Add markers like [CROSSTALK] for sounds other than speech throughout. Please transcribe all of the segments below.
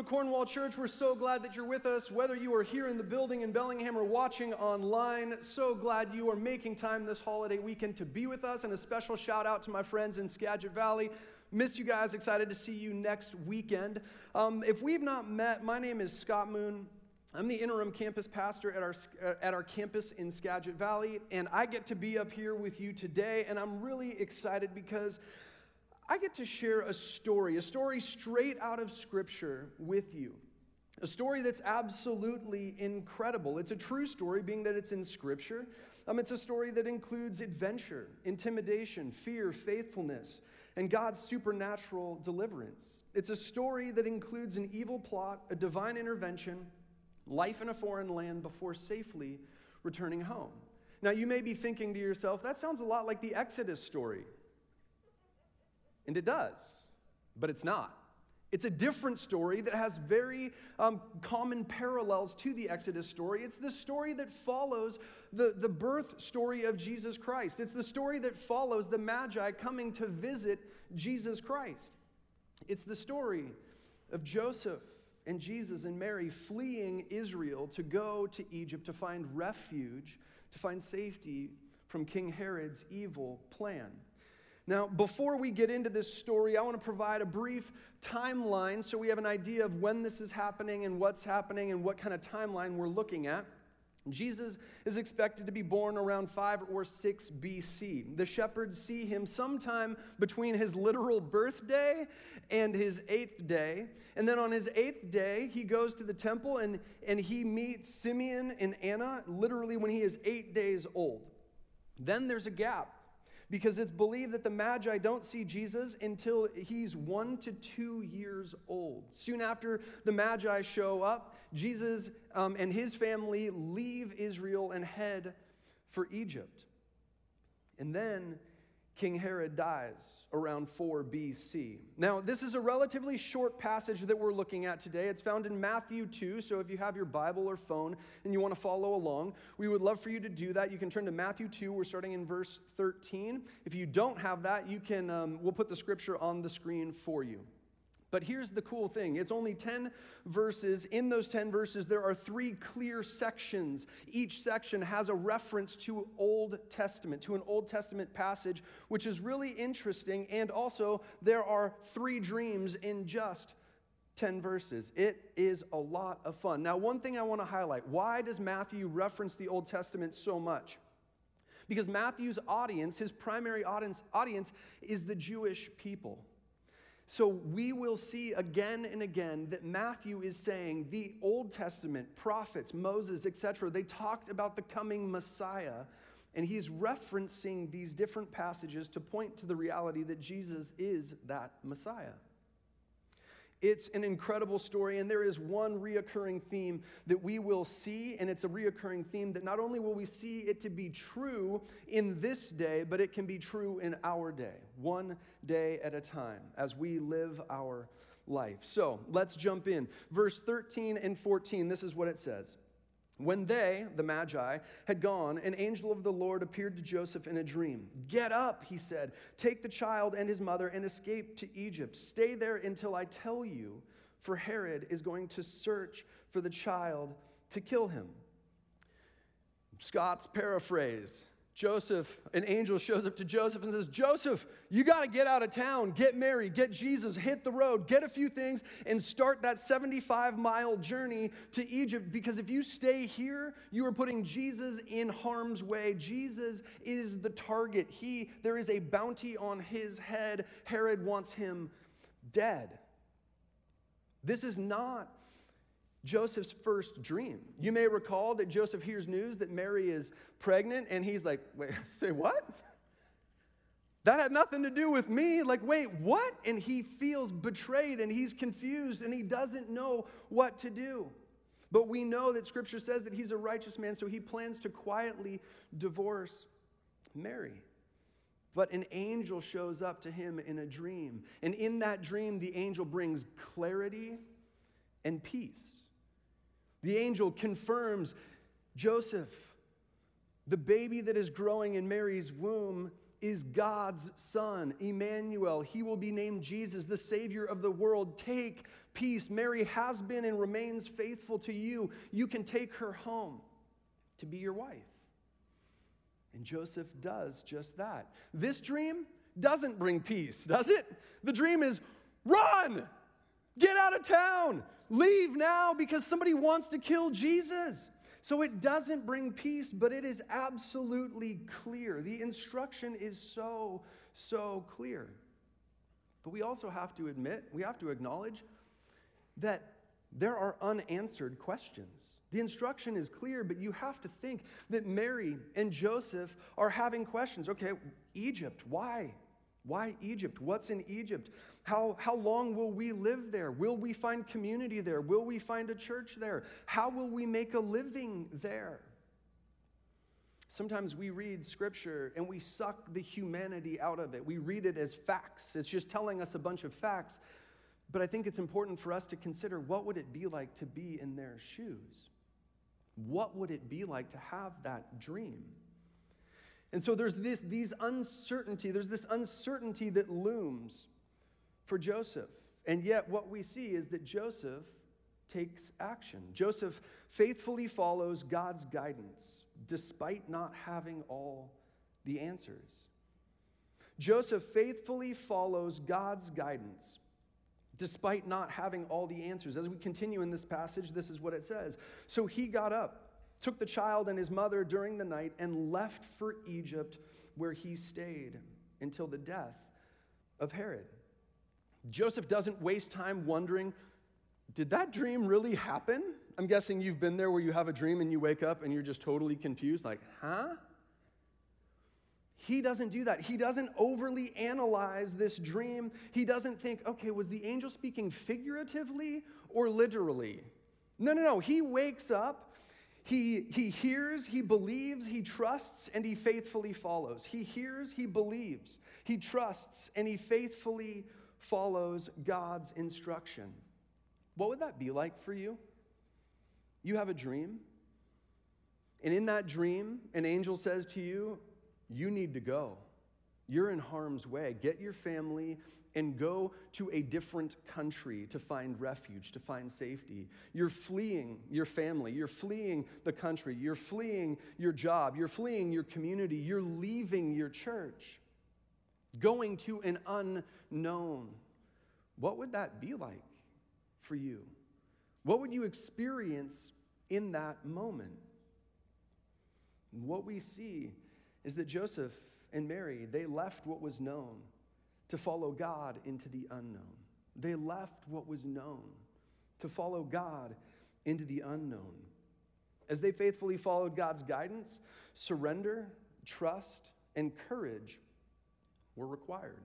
to Cornwall Church. We're so glad that you're with us, whether you are here in the building in Bellingham or watching online. So glad you are making time this holiday weekend to be with us. And a special shout out to my friends in Skagit Valley. Miss you guys, excited to see you next weekend. Um, if we've not met, my name is Scott Moon. I'm the interim campus pastor at our, at our campus in Skagit Valley, and I get to be up here with you today, and I'm really excited because I get to share a story, a story straight out of Scripture with you. A story that's absolutely incredible. It's a true story, being that it's in Scripture. Um, it's a story that includes adventure, intimidation, fear, faithfulness, and God's supernatural deliverance. It's a story that includes an evil plot, a divine intervention, life in a foreign land before safely returning home. Now, you may be thinking to yourself, that sounds a lot like the Exodus story. And it does, but it's not. It's a different story that has very um, common parallels to the Exodus story. It's the story that follows the, the birth story of Jesus Christ. It's the story that follows the Magi coming to visit Jesus Christ. It's the story of Joseph and Jesus and Mary fleeing Israel to go to Egypt to find refuge, to find safety from King Herod's evil plan. Now, before we get into this story, I want to provide a brief timeline so we have an idea of when this is happening and what's happening and what kind of timeline we're looking at. Jesus is expected to be born around 5 or 6 BC. The shepherds see him sometime between his literal birthday and his eighth day. And then on his eighth day, he goes to the temple and, and he meets Simeon and Anna, literally when he is eight days old. Then there's a gap because it's believed that the Magi don't see Jesus until he's one to two years old. Soon after the Magi show up, Jesus um, and his family leave Israel and head for Egypt. And then King Herod dies around 4 BC. Now, this is a relatively short passage that we're looking at today. It's found in Matthew 2, so if you have your Bible or phone and you want to follow along, we would love for you to do that. You can turn to Matthew 2. We're starting in verse 13. If you don't have that, you can um, we'll put the scripture on the screen for you. But here's the cool thing it's only 10 verses. In those 10 verses, there are three clear sections. Each section has a reference to Old Testament, to an Old Testament passage, which is really interesting. And also, there are three dreams in just 10 verses. It is a lot of fun. Now, one thing I want to highlight why does Matthew reference the Old Testament so much? Because Matthew's audience, his primary audience, audience is the Jewish people. So we will see again and again that Matthew is saying the Old Testament, prophets, Moses, etc., they talked about the coming Messiah. And he's referencing these different passages to point to the reality that Jesus is that Messiah. It's an incredible story, and there is one reoccurring theme that we will see, and it's a reoccurring theme that not only will we see it to be true in this day, but it can be true in our day, one day at a time, as we live our life. So let's jump in. Verse 13 and 14, this is what it says. When they, the Magi, had gone, an angel of the Lord appeared to Joseph in a dream. Get up, he said, take the child and his mother and escape to Egypt. Stay there until I tell you, for Herod is going to search for the child to kill him. Scott's paraphrase Joseph, an angel shows up to Joseph and says, Joseph, you got to get out of town, get Mary, get Jesus, hit the road, get a few things, and start that 75 mile journey to Egypt. Because if you stay here, you are putting Jesus in harm's way. Jesus is the target. He, there is a bounty on his head. Herod wants him dead. This is not Joseph's first dream. You may recall that Joseph hears news that Mary is pregnant, and he's like, wait, [LAUGHS] say what? That had nothing to do with me. Like, wait, what? And he feels betrayed and he's confused and he doesn't know what to do. But we know that scripture says that he's a righteous man, so he plans to quietly divorce Mary. But an angel shows up to him in a dream. And in that dream, the angel brings clarity and peace. The angel confirms Joseph, the baby that is growing in Mary's womb is God's son, Emmanuel. He will be named Jesus, the Savior of the world. Take peace. Mary has been and remains faithful to you. You can take her home to be your wife. And Joseph does just that. This dream doesn't bring peace, does it? The dream is run, get out of town, leave now because somebody wants to kill Jesus. So it doesn't bring peace, but it is absolutely clear. The instruction is so, so clear. But we also have to admit, we have to acknowledge that there are unanswered questions. The instruction is clear, but you have to think that Mary and Joseph are having questions. Okay, Egypt, why? Why Egypt? What's in Egypt? How, how long will we live there? Will we find community there? Will we find a church there? How will we make a living there? Sometimes we read scripture and we suck the humanity out of it. We read it as facts. It's just telling us a bunch of facts. But I think it's important for us to consider what would it be like to be in their shoes? What would it be like to have that dream? And so there's this these uncertainty, there's this uncertainty that looms for Joseph. And yet what we see is that Joseph takes action. Joseph faithfully follows God's guidance despite not having all the answers. Joseph faithfully follows God's guidance despite not having all the answers. As we continue in this passage, this is what it says. So he got up, took the child and his mother during the night, and left for Egypt, where he stayed until the death of Herod. Joseph doesn't waste time wondering, did that dream really happen? I'm guessing you've been there where you have a dream and you wake up and you're just totally confused, like, huh? He doesn't do that. He doesn't overly analyze this dream. He doesn't think, okay, was the angel speaking figuratively or literally? No, no, no. He wakes up, he, he hears, he believes, he trusts, and he faithfully follows. He hears, he believes, he trusts, and he faithfully follows God's instruction. What would that be like for you? You have a dream, and in that dream, an angel says to you, you need to go. You're in harm's way. Get your family and go to a different country to find refuge, to find safety. You're fleeing your family. You're fleeing the country. You're fleeing your job. You're fleeing your community. You're leaving your church, going to an unknown. What would that be like for you? What would you experience in that moment? What we see is that Joseph and Mary, they left what was known to follow God into the unknown. They left what was known to follow God into the unknown. As they faithfully followed God's guidance, surrender, trust, and courage were required.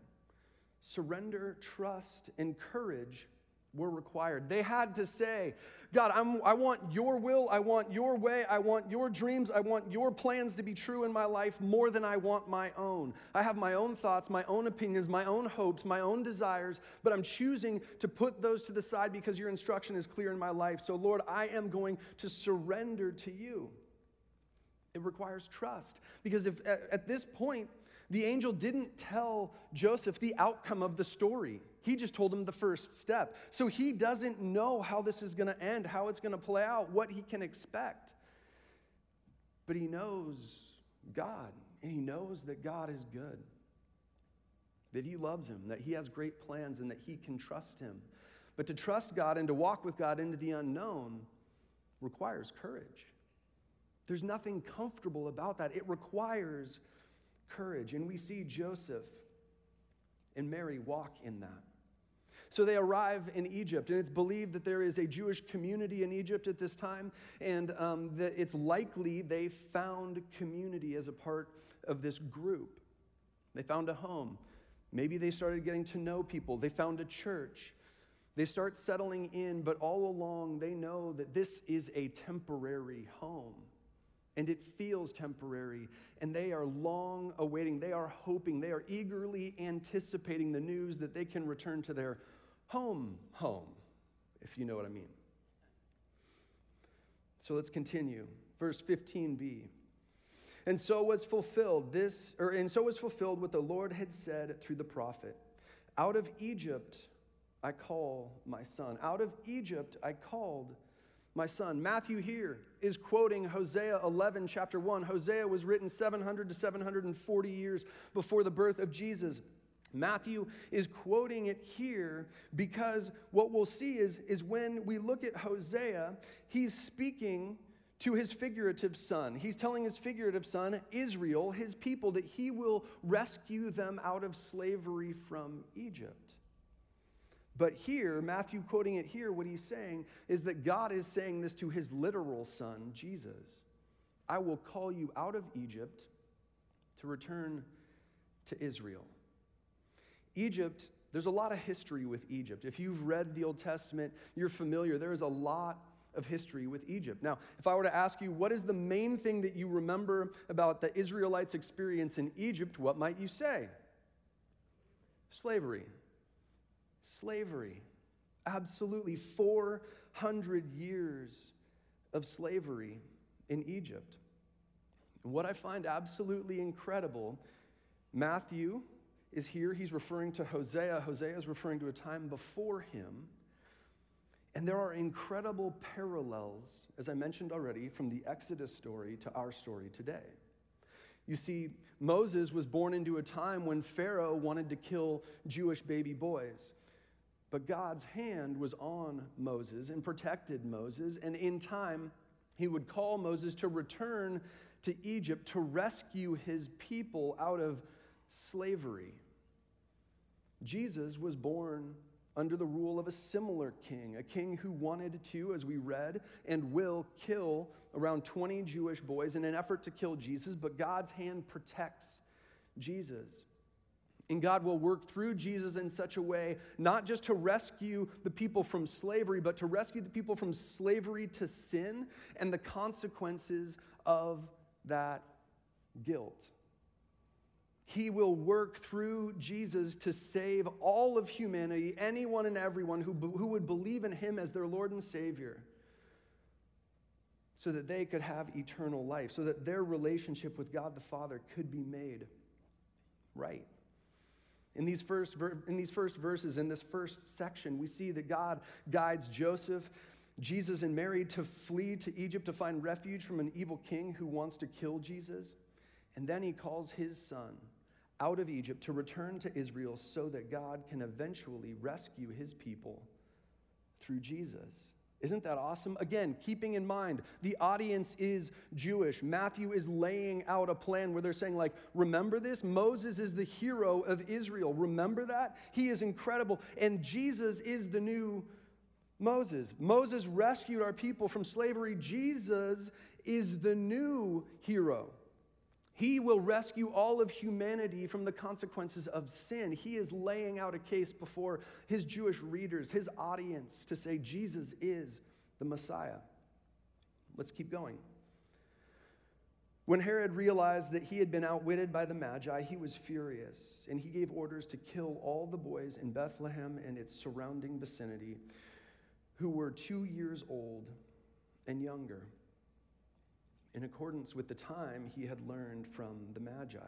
Surrender, trust, and courage were required. They had to say, God, I'm, i want your will, I want your way, I want your dreams, I want your plans to be true in my life more than I want my own. I have my own thoughts, my own opinions, my own hopes, my own desires, but I'm choosing to put those to the side because your instruction is clear in my life. So, Lord, I am going to surrender to you. It requires trust because if at, at this point, the angel didn't tell Joseph the outcome of the story. He just told him the first step. So he doesn't know how this is going to end, how it's going to play out, what he can expect. But he knows God, and he knows that God is good, that he loves him, that he has great plans, and that he can trust him. But to trust God and to walk with God into the unknown requires courage. There's nothing comfortable about that. It requires courage. And we see Joseph and Mary walk in that. So they arrive in Egypt, and it's believed that there is a Jewish community in Egypt at this time, and um, that it's likely they found community as a part of this group. They found a home. Maybe they started getting to know people. They found a church. They start settling in, but all along they know that this is a temporary home and it feels temporary, and they are long awaiting, they are hoping, they are eagerly anticipating the news that they can return to their home, home, if you know what I mean. So let's continue. Verse 15b. And so was fulfilled this, or and so was fulfilled what the Lord had said through the prophet. Out of Egypt I call my son. Out of Egypt I called my son. Matthew here is quoting Hosea 11, chapter 1. Hosea was written 700 to 740 years before the birth of Jesus. Matthew is quoting it here because what we'll see is, is when we look at Hosea, he's speaking to his figurative son. He's telling his figurative son, Israel, his people, that he will rescue them out of slavery from Egypt. But here, Matthew quoting it here, what he's saying is that God is saying this to his literal son, Jesus I will call you out of Egypt to return to Israel. Egypt, there's a lot of history with Egypt. If you've read the Old Testament, you're familiar. There is a lot of history with Egypt. Now, if I were to ask you, what is the main thing that you remember about the Israelites' experience in Egypt, what might you say? Slavery. Slavery. Absolutely 400 years of slavery in Egypt. And what I find absolutely incredible, Matthew is here. He's referring to Hosea. Hosea is referring to a time before him. And there are incredible parallels, as I mentioned already, from the Exodus story to our story today. You see, Moses was born into a time when Pharaoh wanted to kill Jewish baby boys. But God's hand was on Moses and protected Moses. And in time, he would call Moses to return to Egypt to rescue his people out of slavery. Jesus was born under the rule of a similar king, a king who wanted to, as we read, and will kill around 20 Jewish boys in an effort to kill Jesus, but God's hand protects Jesus. And God will work through Jesus in such a way, not just to rescue the people from slavery, but to rescue the people from slavery to sin and the consequences of that guilt. He will work through Jesus to save all of humanity, anyone and everyone who, who would believe in him as their Lord and Savior, so that they could have eternal life, so that their relationship with God the Father could be made right. In these, first, in these first verses, in this first section, we see that God guides Joseph, Jesus, and Mary to flee to Egypt to find refuge from an evil king who wants to kill Jesus. And then he calls his son out of Egypt to return to Israel so that God can eventually rescue his people through Jesus. Isn't that awesome? Again, keeping in mind the audience is Jewish. Matthew is laying out a plan where they're saying, like, remember this? Moses is the hero of Israel. Remember that? He is incredible. And Jesus is the new Moses. Moses rescued our people from slavery. Jesus is the new hero. He will rescue all of humanity from the consequences of sin. He is laying out a case before his Jewish readers, his audience, to say Jesus is the Messiah. Let's keep going. When Herod realized that he had been outwitted by the Magi, he was furious, and he gave orders to kill all the boys in Bethlehem and its surrounding vicinity who were two years old and younger in accordance with the time he had learned from the Magi.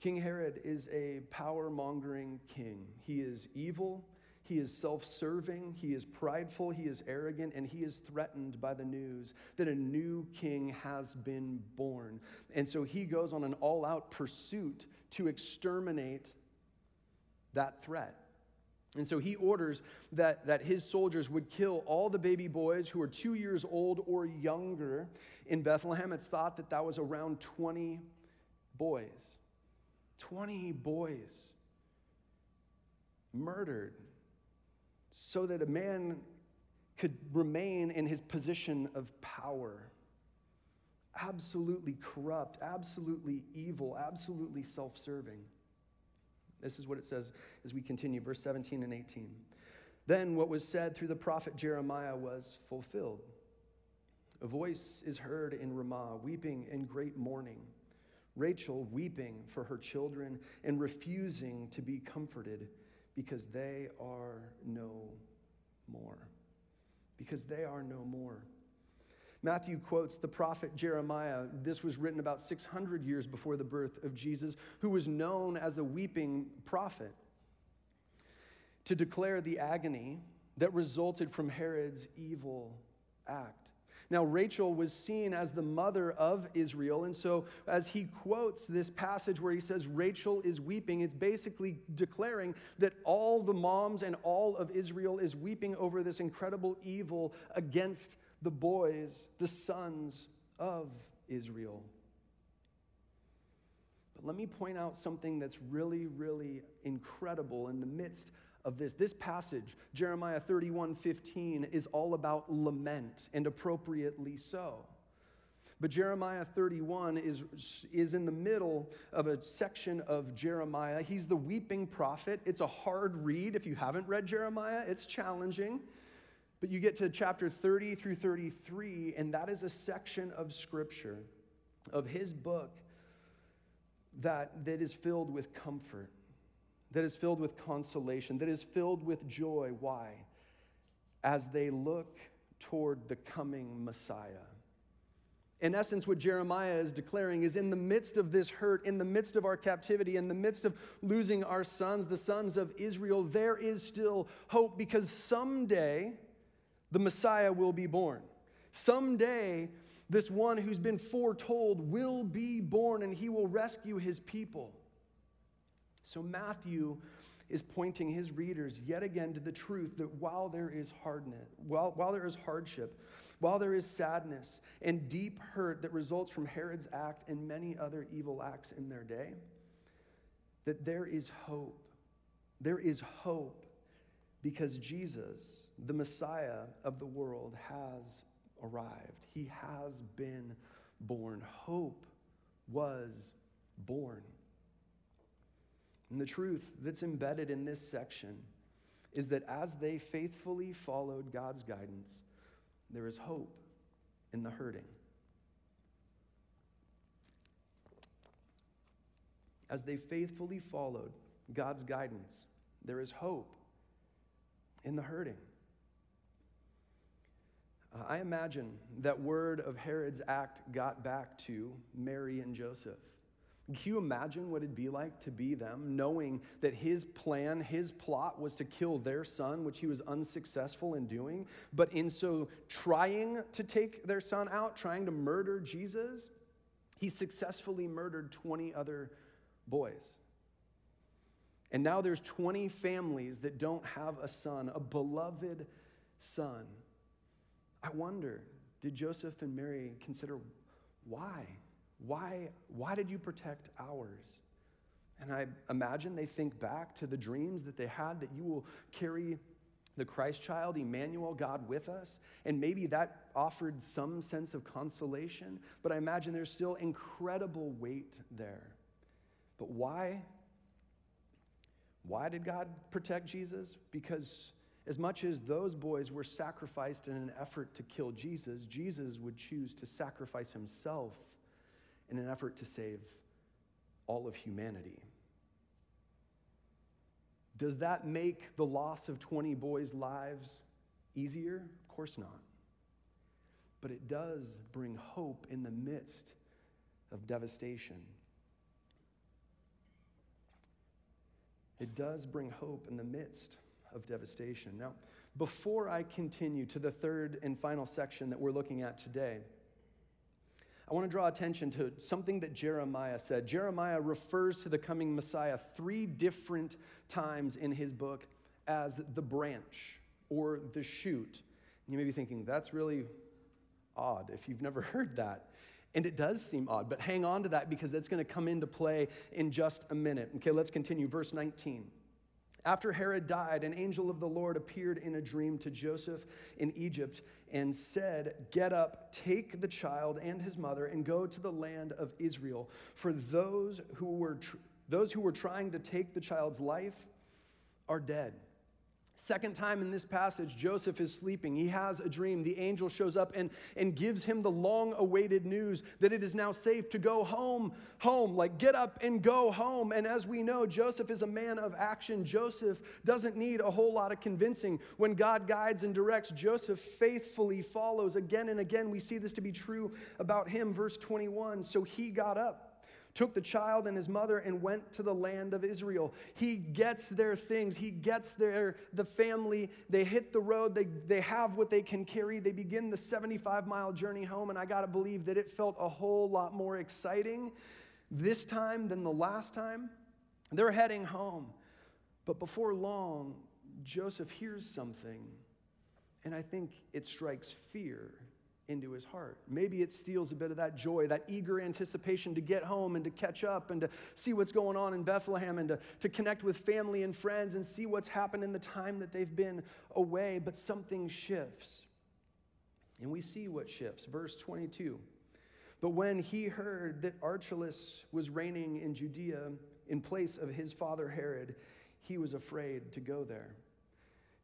King Herod is a power mongering king. He is evil, he is self serving, he is prideful, he is arrogant, and he is threatened by the news that a new king has been born. And so he goes on an all out pursuit to exterminate that threat. And so he orders that, that his soldiers would kill all the baby boys who are two years old or younger in Bethlehem. It's thought that that was around 20 boys. 20 boys murdered so that a man could remain in his position of power. Absolutely corrupt, absolutely evil, absolutely self serving. This is what it says as we continue, verse 17 and 18. Then what was said through the prophet Jeremiah was fulfilled. A voice is heard in Ramah, weeping in great mourning. Rachel weeping for her children and refusing to be comforted because they are no more. Because they are no more. Matthew quotes the prophet Jeremiah. This was written about 600 years before the birth of Jesus, who was known as a weeping prophet, to declare the agony that resulted from Herod's evil act. Now, Rachel was seen as the mother of Israel. And so, as he quotes this passage where he says, Rachel is weeping, it's basically declaring that all the moms and all of Israel is weeping over this incredible evil against the boys, the sons of Israel. But let me point out something that's really, really incredible in the midst of this. This passage, Jeremiah 31 15, is all about lament, and appropriately so. But Jeremiah 31 is, is in the middle of a section of Jeremiah. He's the weeping prophet. It's a hard read. If you haven't read Jeremiah, it's challenging. But you get to chapter 30 through 33, and that is a section of scripture, of his book, that, that is filled with comfort that is filled with consolation, that is filled with joy. Why? As they look toward the coming Messiah. In essence, what Jeremiah is declaring is in the midst of this hurt, in the midst of our captivity, in the midst of losing our sons, the sons of Israel, there is still hope because someday the Messiah will be born. Someday, this one who's been foretold will be born and he will rescue his people. So Matthew is pointing his readers yet again to the truth that while there is hardness, while, while there is hardship, while there is sadness and deep hurt that results from Herod's act and many other evil acts in their day, that there is hope. There is hope because Jesus, the Messiah of the world, has arrived. He has been born. Hope was born. And the truth that's embedded in this section is that as they faithfully followed God's guidance, there is hope in the hurting. As they faithfully followed God's guidance, there is hope in the hurting. I imagine that word of Herod's act got back to Mary and Joseph. Can you imagine what it'd be like to be them, knowing that his plan, his plot was to kill their son, which he was unsuccessful in doing, but in so trying to take their son out, trying to murder Jesus, he successfully murdered 20 other boys. And now there's 20 families that don't have a son, a beloved son. I wonder, did Joseph and Mary consider why? Why, why did you protect ours? And I imagine they think back to the dreams that they had that you will carry the Christ child, Emmanuel, God with us. And maybe that offered some sense of consolation, but I imagine there's still incredible weight there. But why? Why did God protect Jesus? Because as much as those boys were sacrificed in an effort to kill Jesus, Jesus would choose to sacrifice himself in an effort to save all of humanity. Does that make the loss of 20 boys' lives easier? Of course not. But it does bring hope in the midst of devastation. It does bring hope in the midst of devastation. Now, before I continue to the third and final section that we're looking at today, I want to draw attention to something that Jeremiah said. Jeremiah refers to the coming Messiah three different times in his book as the branch or the shoot. You may be thinking, that's really odd if you've never [LAUGHS] heard that. And it does seem odd, but hang on to that because that's going to come into play in just a minute. Okay, let's continue. Verse 19. After Herod died, an angel of the Lord appeared in a dream to Joseph in Egypt and said, Get up, take the child and his mother, and go to the land of Israel. For those who were, tr- those who were trying to take the child's life are dead. Second time in this passage, Joseph is sleeping. He has a dream. The angel shows up and, and gives him the long awaited news that it is now safe to go home, home, like get up and go home. And as we know, Joseph is a man of action. Joseph doesn't need a whole lot of convincing. When God guides and directs, Joseph faithfully follows. Again and again, we see this to be true about him. Verse 21 So he got up took the child and his mother and went to the land of Israel. He gets their things, he gets their the family. They hit the road, they, they have what they can carry. They begin the 75 mile journey home, and I gotta believe that it felt a whole lot more exciting this time than the last time. They're heading home. But before long, Joseph hears something, and I think it strikes fear into his heart. Maybe it steals a bit of that joy, that eager anticipation to get home and to catch up and to see what's going on in Bethlehem and to, to connect with family and friends and see what's happened in the time that they've been away. But something shifts. And we see what shifts. Verse 22. But when he heard that Archelaus was reigning in Judea in place of his father Herod, he was afraid to go there.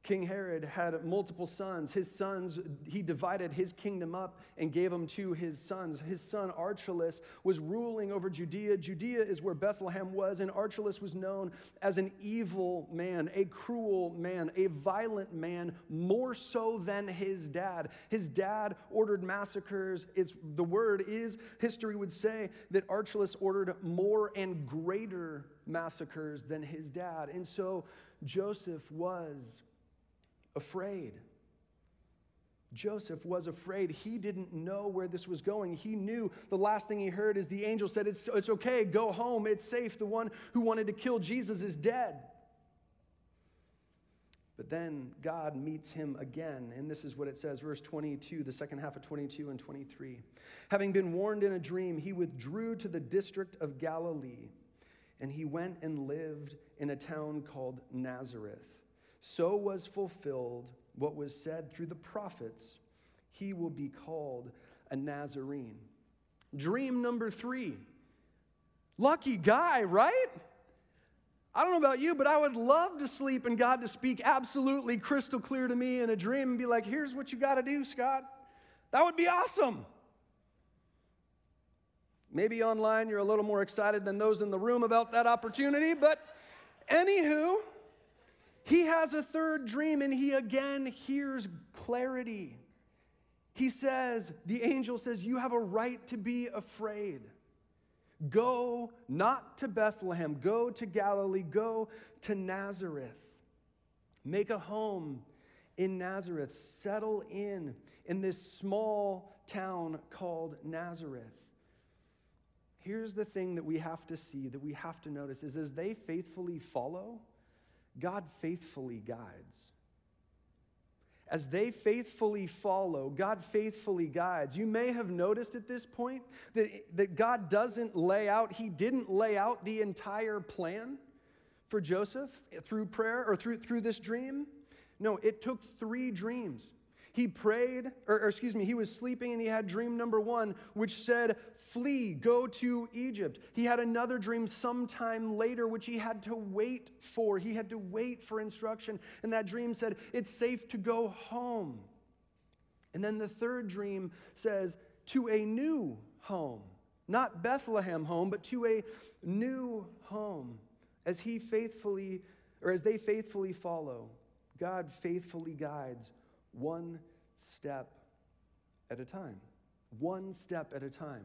King Herod had multiple sons. His sons, he divided his kingdom up and gave them to his sons. His son Archelaus was ruling over Judea. Judea is where Bethlehem was, and Archelaus was known as an evil man, a cruel man, a violent man, more so than his dad. His dad ordered massacres. It's the word is history would say that Archelaus ordered more and greater massacres than his dad. And so Joseph was afraid. Joseph was afraid. He didn't know where this was going. He knew the last thing he heard is the angel said, It's, it's okay, go home, it's safe. The one who wanted to kill Jesus is dead. But then God meets him again, and this is what it says, verse 22, the second half of 22 and 23. Having been warned in a dream, he withdrew to the district of Galilee, and he went and lived in a town called Nazareth so was fulfilled what was said through the prophets he will be called a Nazarene. Dream number three. Lucky guy, right? I don't know about you, but I would love to sleep and God to speak absolutely crystal clear to me in a dream and be like, here's what you got to do, Scott. That would be awesome. Maybe online you're a little more excited than those in the room about that opportunity, but anywho, he has a third dream and he again hears clarity. He says, the angel says, You have a right to be afraid. Go not to Bethlehem, go to Galilee, go to Nazareth. Make a home in Nazareth, settle in in this small town called Nazareth. Here's the thing that we have to see, that we have to notice is as they faithfully follow, God faithfully guides. As they faithfully follow, God faithfully guides. You may have noticed at this point that, that God doesn't lay out, He didn't lay out the entire plan for Joseph through prayer or through, through this dream. No, it took three dreams. He prayed, or, or, excuse me, he was sleeping and he had dream number one, which said, Flee, go to Egypt. He had another dream sometime later, which he had to wait for. He had to wait for instruction. And that dream said, It's safe to go home. And then the third dream says, To a new home. Not Bethlehem home, but to a new home. As he faithfully, or as they faithfully follow, God faithfully guides one step at a time. One step at a time.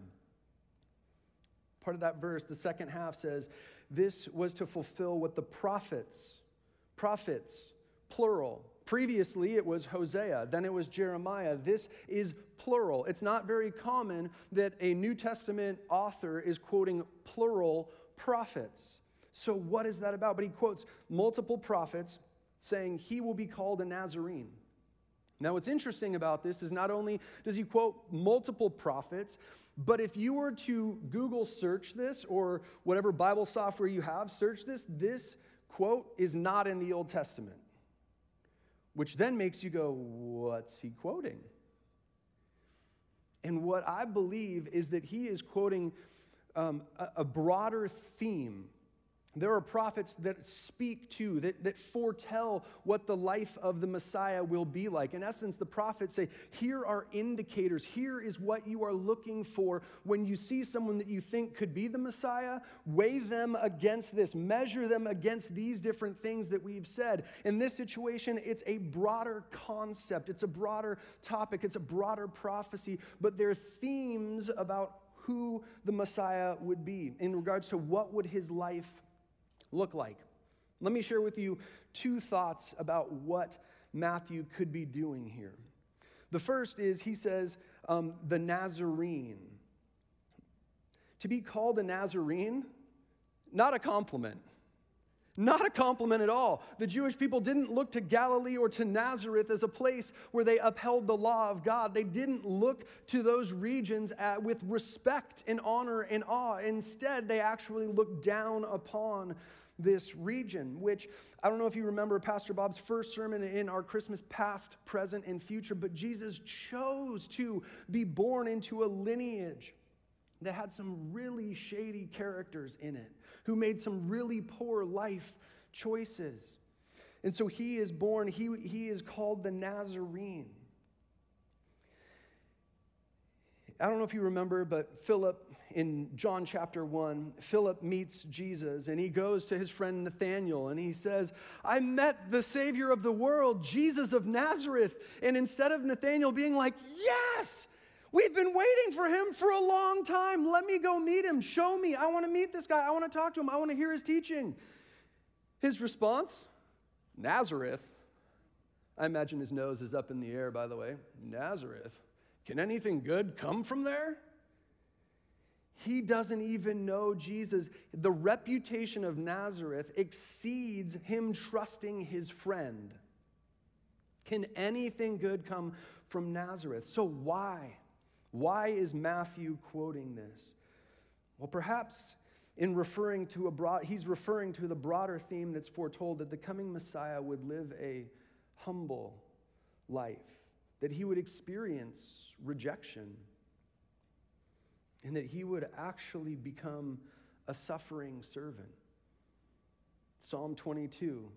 Part of that verse, the second half says, This was to fulfill what the prophets, prophets, plural. Previously, it was Hosea, then it was Jeremiah. This is plural. It's not very common that a New Testament author is quoting plural prophets. So, what is that about? But he quotes multiple prophets saying he will be called a Nazarene. Now, what's interesting about this is not only does he quote multiple prophets, but if you were to Google search this or whatever Bible software you have, search this, this quote is not in the Old Testament, which then makes you go, what's he quoting? And what I believe is that he is quoting um, a, a broader theme There are prophets that speak to, that, that foretell what the life of the Messiah will be like. In essence, the prophets say, Here are indicators. Here is what you are looking for when you see someone that you think could be the Messiah. Weigh them against this, measure them against these different things that we've said. In this situation, it's a broader concept, it's a broader topic, it's a broader prophecy, but there are themes about who the Messiah would be in regards to what would his life look like? Let me share with you two thoughts about what Matthew could be doing here. The first is he says, um, the Nazarene. To be called a Nazarene, not a compliment. Not a compliment at all. The Jewish people didn't look to Galilee or to Nazareth as a place where they upheld the law of God. They didn't look to those regions at, with respect and honor and awe. Instead, they actually looked down upon this region, which I don't know if you remember Pastor Bob's first sermon in our Christmas past, present, and future, but Jesus chose to be born into a lineage that had some really shady characters in it, who made some really poor life choices. And so he is born, he, he is called the Nazarene. I don't know if you remember, but Philip in John chapter 1, Philip meets Jesus and he goes to his friend Nathanael and he says, I met the Savior of the world, Jesus of Nazareth. And instead of Nathanael being like, Yes, we've been waiting for him for a long time. Let me go meet him. Show me. I want to meet this guy. I want to talk to him. I want to hear his teaching. His response, Nazareth. I imagine his nose is up in the air, by the way. Nazareth. Can anything good come from there? He doesn't even know Jesus. The reputation of Nazareth exceeds him trusting his friend. Can anything good come from Nazareth? So, why? Why is Matthew quoting this? Well, perhaps in referring to a broad, he's referring to the broader theme that's foretold that the coming Messiah would live a humble life, that he would experience rejection and that he would actually become a suffering servant. Psalm 22,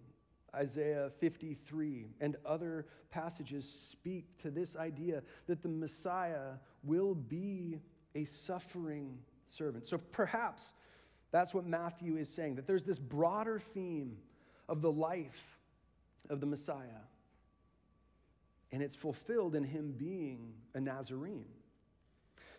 Isaiah 53, and other passages speak to this idea that the Messiah will be a suffering servant. So perhaps that's what Matthew is saying, that there's this broader theme of the life of the Messiah, and it's fulfilled in him being a Nazarene.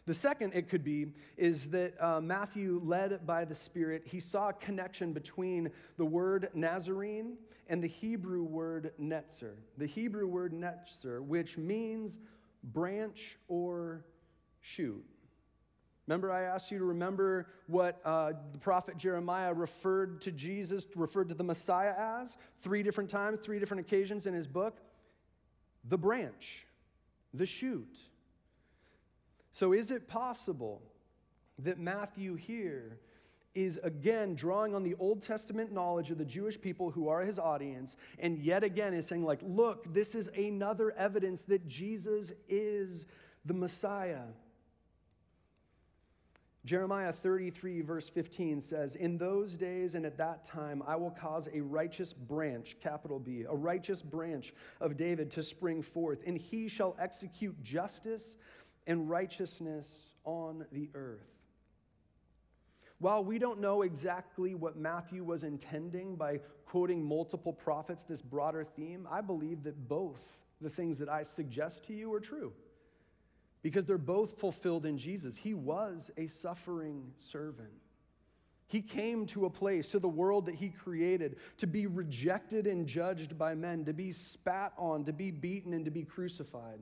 The second it could be is that uh, Matthew, led by the Spirit, he saw a connection between the word Nazarene and the Hebrew word netzer. The Hebrew word netzer, which means branch or shoot. Remember, I asked you to remember what uh, the prophet Jeremiah referred to Jesus, referred to the Messiah as three different times, three different occasions in his book? The branch, the shoot. So, is it possible that Matthew here is again drawing on the Old Testament knowledge of the Jewish people who are his audience, and yet again is saying, like, look, this is another evidence that Jesus is the Messiah? Jeremiah 33, verse 15 says, In those days and at that time, I will cause a righteous branch, capital B, a righteous branch of David to spring forth, and he shall execute justice and righteousness on the earth. While we don't know exactly what Matthew was intending by quoting multiple prophets, this broader theme, I believe that both the things that I suggest to you are true because they're both fulfilled in Jesus. He was a suffering servant. He came to a place, to the world that he created, to be rejected and judged by men, to be spat on, to be beaten, and to be crucified,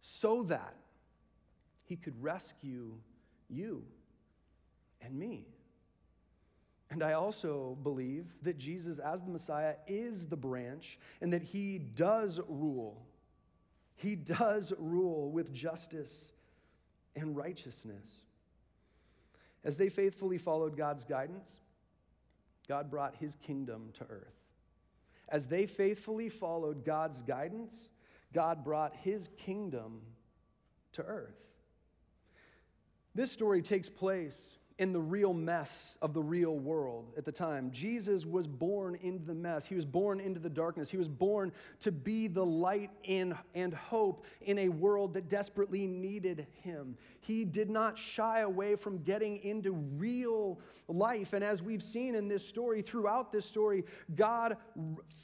so that he could rescue you and me. And I also believe that Jesus, as the Messiah, is the branch and that he does rule. He does rule with justice and righteousness. As they faithfully followed God's guidance, God brought his kingdom to earth. As they faithfully followed God's guidance, God brought his kingdom to earth. This story takes place in the real mess of the real world at the time. Jesus was born into the mess. He was born into the darkness. He was born to be the light and hope in a world that desperately needed him. He did not shy away from getting into real life. And as we've seen in this story, throughout this story, God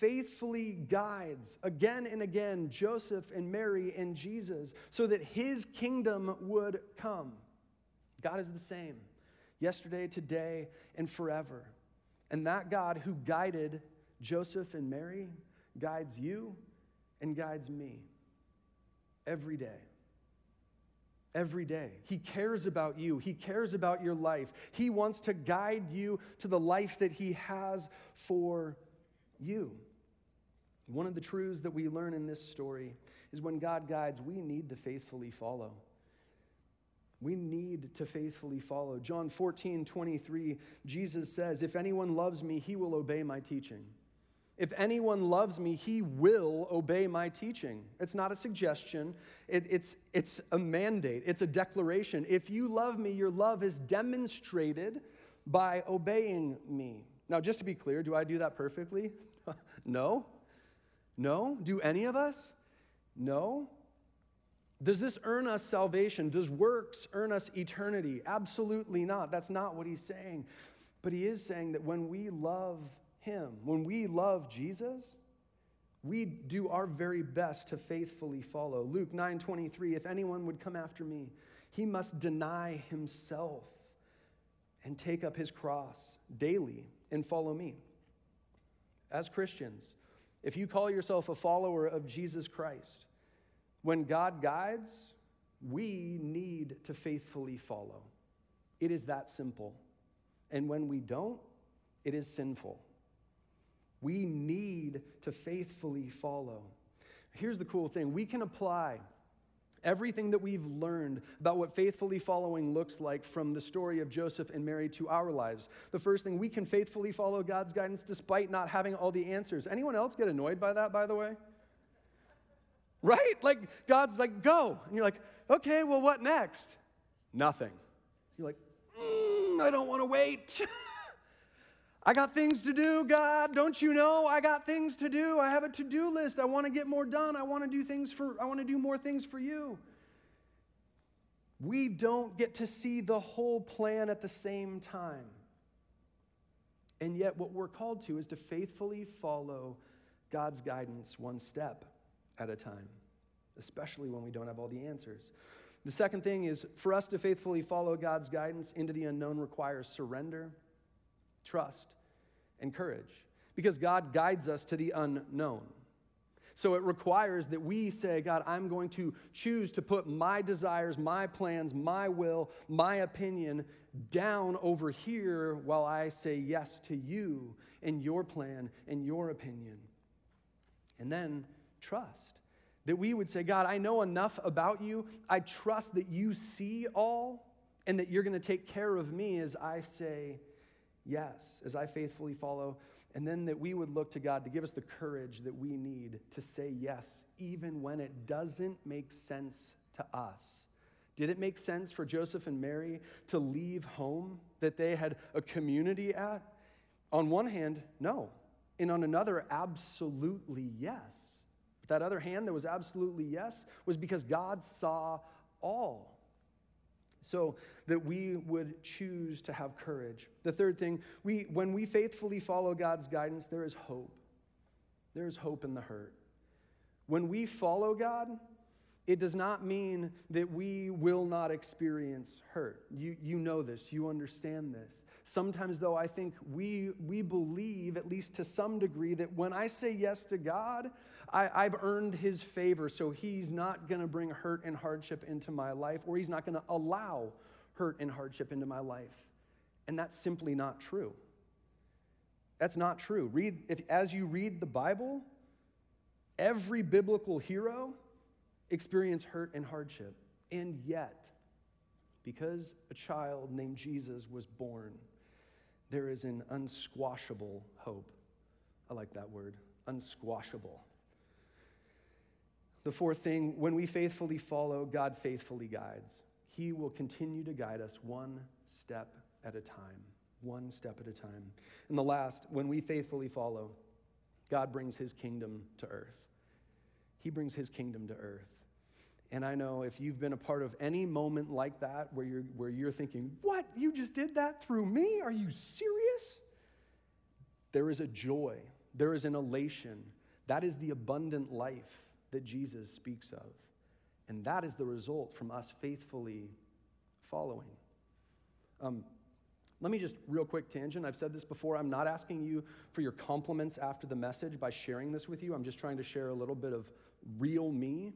faithfully guides again and again Joseph and Mary and Jesus so that his kingdom would come. God is the same yesterday, today, and forever. And that God who guided Joseph and Mary guides you and guides me every day. Every day. He cares about you. He cares about your life. He wants to guide you to the life that He has for you. One of the truths that we learn in this story is when God guides, we need to faithfully follow. We need to faithfully follow. John 14, 23, Jesus says, If anyone loves me, he will obey my teaching. If anyone loves me, he will obey my teaching. It's not a suggestion, it, it's, it's a mandate, it's a declaration. If you love me, your love is demonstrated by obeying me. Now, just to be clear, do I do that perfectly? [LAUGHS] no. No. Do any of us? No. Does this earn us salvation? Does works earn us eternity? Absolutely not. That's not what he's saying. But he is saying that when we love him, when we love Jesus, we do our very best to faithfully follow. Luke 9:23, if anyone would come after me, he must deny himself and take up his cross daily and follow me. As Christians, if you call yourself a follower of Jesus Christ, when God guides, we need to faithfully follow. It is that simple. And when we don't, it is sinful. We need to faithfully follow. Here's the cool thing we can apply everything that we've learned about what faithfully following looks like from the story of Joseph and Mary to our lives. The first thing, we can faithfully follow God's guidance despite not having all the answers. Anyone else get annoyed by that, by the way? Right? Like, God's like, go. And you're like, okay, well, what next? Nothing. You're like, mm, I don't want to wait. [LAUGHS] I got things to do, God. Don't you know? I got things to do. I have a to do list. I want to get more done. I want to do things for, I want to do more things for you. We don't get to see the whole plan at the same time. And yet, what we're called to is to faithfully follow God's guidance one step at a time, especially when we don't have all the answers. The second thing is for us to faithfully follow God's guidance into the unknown requires surrender, trust, and courage because God guides us to the unknown. So it requires that we say, God, I'm going to choose to put my desires, my plans, my will, my opinion down over here while I say yes to you and your plan and your opinion. And then trust. That we would say, God, I know enough about you. I trust that you see all and that you're going to take care of me as I say yes, as I faithfully follow. And then that we would look to God to give us the courage that we need to say yes, even when it doesn't make sense to us. Did it make sense for Joseph and Mary to leave home that they had a community at? On one hand, no. And on another, absolutely yes. But that other hand that was absolutely yes was because God saw all. So that we would choose to have courage. The third thing, we, when we faithfully follow God's guidance, there is hope. There is hope in the hurt. When we follow God, it does not mean that we will not experience hurt. You, you know this, you understand this. Sometimes, though, I think we, we believe, at least to some degree, that when I say yes to God, I, I've earned his favor, so he's not going to bring hurt and hardship into my life, or he's not going to allow hurt and hardship into my life. And that's simply not true. That's not true. Read, if, as you read the Bible, every biblical hero experienced hurt and hardship. And yet, because a child named Jesus was born, there is an unsquashable hope. I like that word, unsquashable. The fourth thing, when we faithfully follow, God faithfully guides. He will continue to guide us one step at a time. One step at a time. And the last, when we faithfully follow, God brings his kingdom to earth. He brings his kingdom to earth. And I know if you've been a part of any moment like that where you're, where you're thinking, What? You just did that through me? Are you serious? There is a joy, there is an elation. That is the abundant life that Jesus speaks of. And that is the result from us faithfully following. Um, let me just, real quick tangent. I've said this before. I'm not asking you for your compliments after the message by sharing this with you. I'm just trying to share a little bit of real me.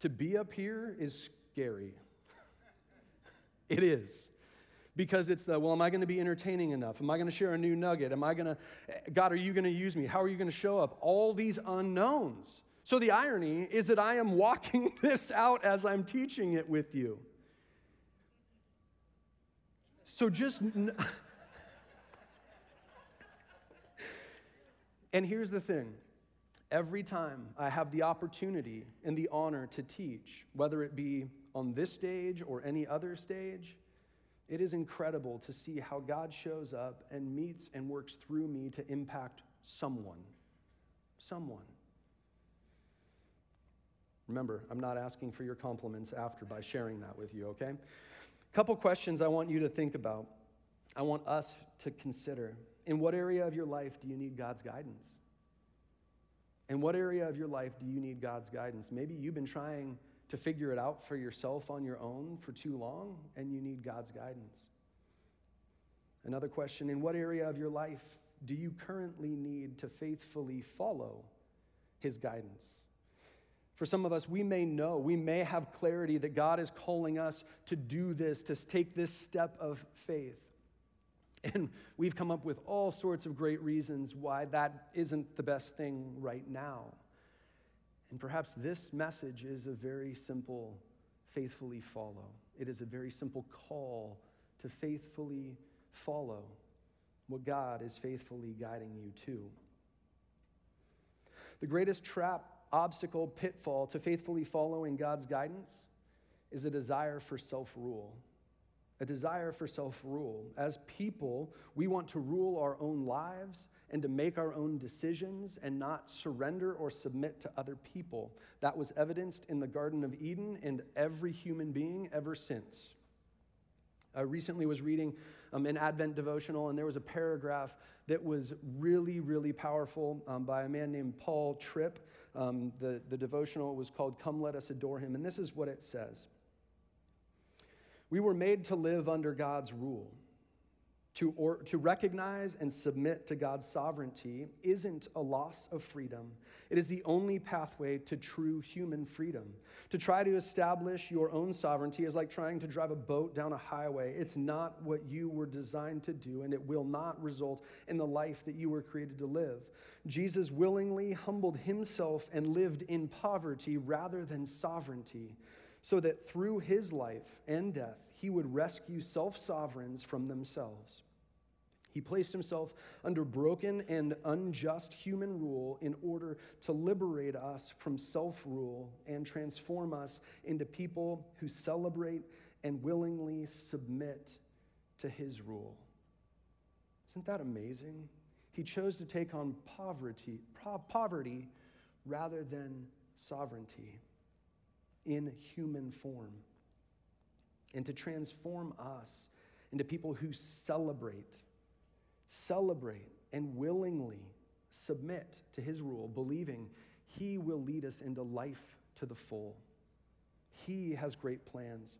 To be up here is scary. [LAUGHS] it is. Because it's the, well, am I going to be entertaining enough? Am I going to share a new nugget? Am I going to, God, are you going to use me? How are you going to show up? All these unknowns. So the irony is that I am walking [LAUGHS] this out as I'm teaching it with you. So just. [LAUGHS] and here's the thing every time I have the opportunity and the honor to teach, whether it be on this stage or any other stage, it is incredible to see how God shows up and meets and works through me to impact someone. Someone. Remember, I'm not asking for your compliments after by sharing that with you, okay? A couple questions I want you to think about. I want us to consider. In what area of your life do you need God's guidance? In what area of your life do you need God's guidance? Maybe you've been trying to figure it out for yourself on your own for too long and you need God's guidance. Another question In what area of your life do you currently need to faithfully follow His guidance? For some of us, we may know, we may have clarity that God is calling us to do this, to take this step of faith. And we've come up with all sorts of great reasons why that isn't the best thing right now. And perhaps this message is a very simple, faithfully follow. It is a very simple call to faithfully follow what God is faithfully guiding you to. The greatest trap obstacle, pitfall to faithfully following God's guidance is a desire for self rule. A desire for self rule. As people, we want to rule our own lives and to make our own decisions and not surrender or submit to other people. That was evidenced in the Garden of Eden and every human being ever since. I recently was reading um, an Advent devotional, and there was a paragraph that was really, really powerful um, by a man named Paul Tripp. Um, the, the devotional was called Come Let Us Adore Him. And this is what it says We were made to live under God's rule. To, or, to recognize and submit to God's sovereignty isn't a loss of freedom. It is the only pathway to true human freedom. To try to establish your own sovereignty is like trying to drive a boat down a highway. It's not what you were designed to do, and it will not result in the life that you were created to live. Jesus willingly humbled himself and lived in poverty rather than sovereignty, so that through his life and death, he would rescue self sovereigns from themselves. He placed himself under broken and unjust human rule in order to liberate us from self rule and transform us into people who celebrate and willingly submit to his rule. Isn't that amazing? He chose to take on poverty, poverty rather than sovereignty in human form and to transform us into people who celebrate, celebrate, and willingly submit to his rule, believing he will lead us into life to the full. He has great plans.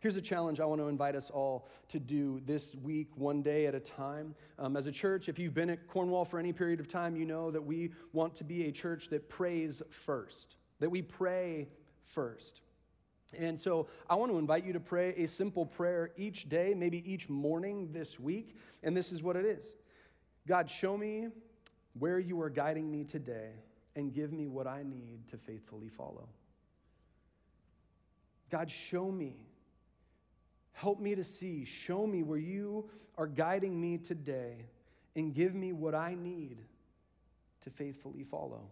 Here's a challenge I want to invite us all to do this week, one day at a time. Um, as a church, if you've been at Cornwall for any period of time, you know that we want to be a church that prays first, that we pray first. And so I want to invite you to pray a simple prayer each day, maybe each morning this week. And this is what it is God, show me where you are guiding me today and give me what I need to faithfully follow. God, show me Help me to see. Show me where you are guiding me today and give me what I need to faithfully follow.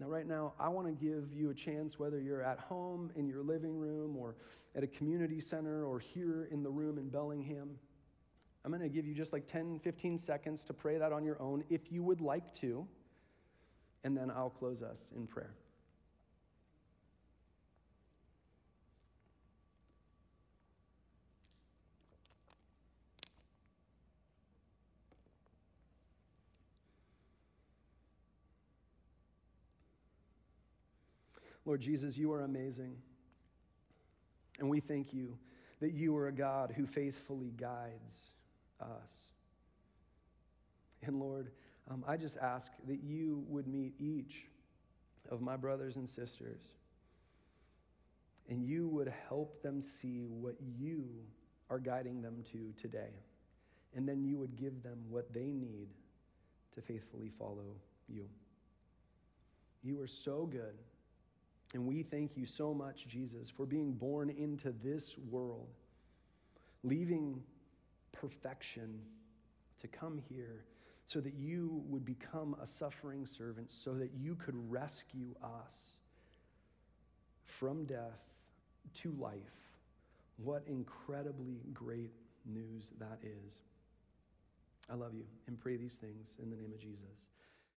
Now, right now, I want to give you a chance, whether you're at home, in your living room, or at a community center, or here in the room in Bellingham. I'm going to give you just like 10, 15 seconds to pray that on your own if you would like to, and then I'll close us in prayer. Lord Jesus, you are amazing. And we thank you that you are a God who faithfully guides us. And Lord, um, I just ask that you would meet each of my brothers and sisters, and you would help them see what you are guiding them to today. And then you would give them what they need to faithfully follow you. You are so good. And we thank you so much, Jesus, for being born into this world, leaving perfection to come here so that you would become a suffering servant, so that you could rescue us from death to life. What incredibly great news that is. I love you and pray these things in the name of Jesus.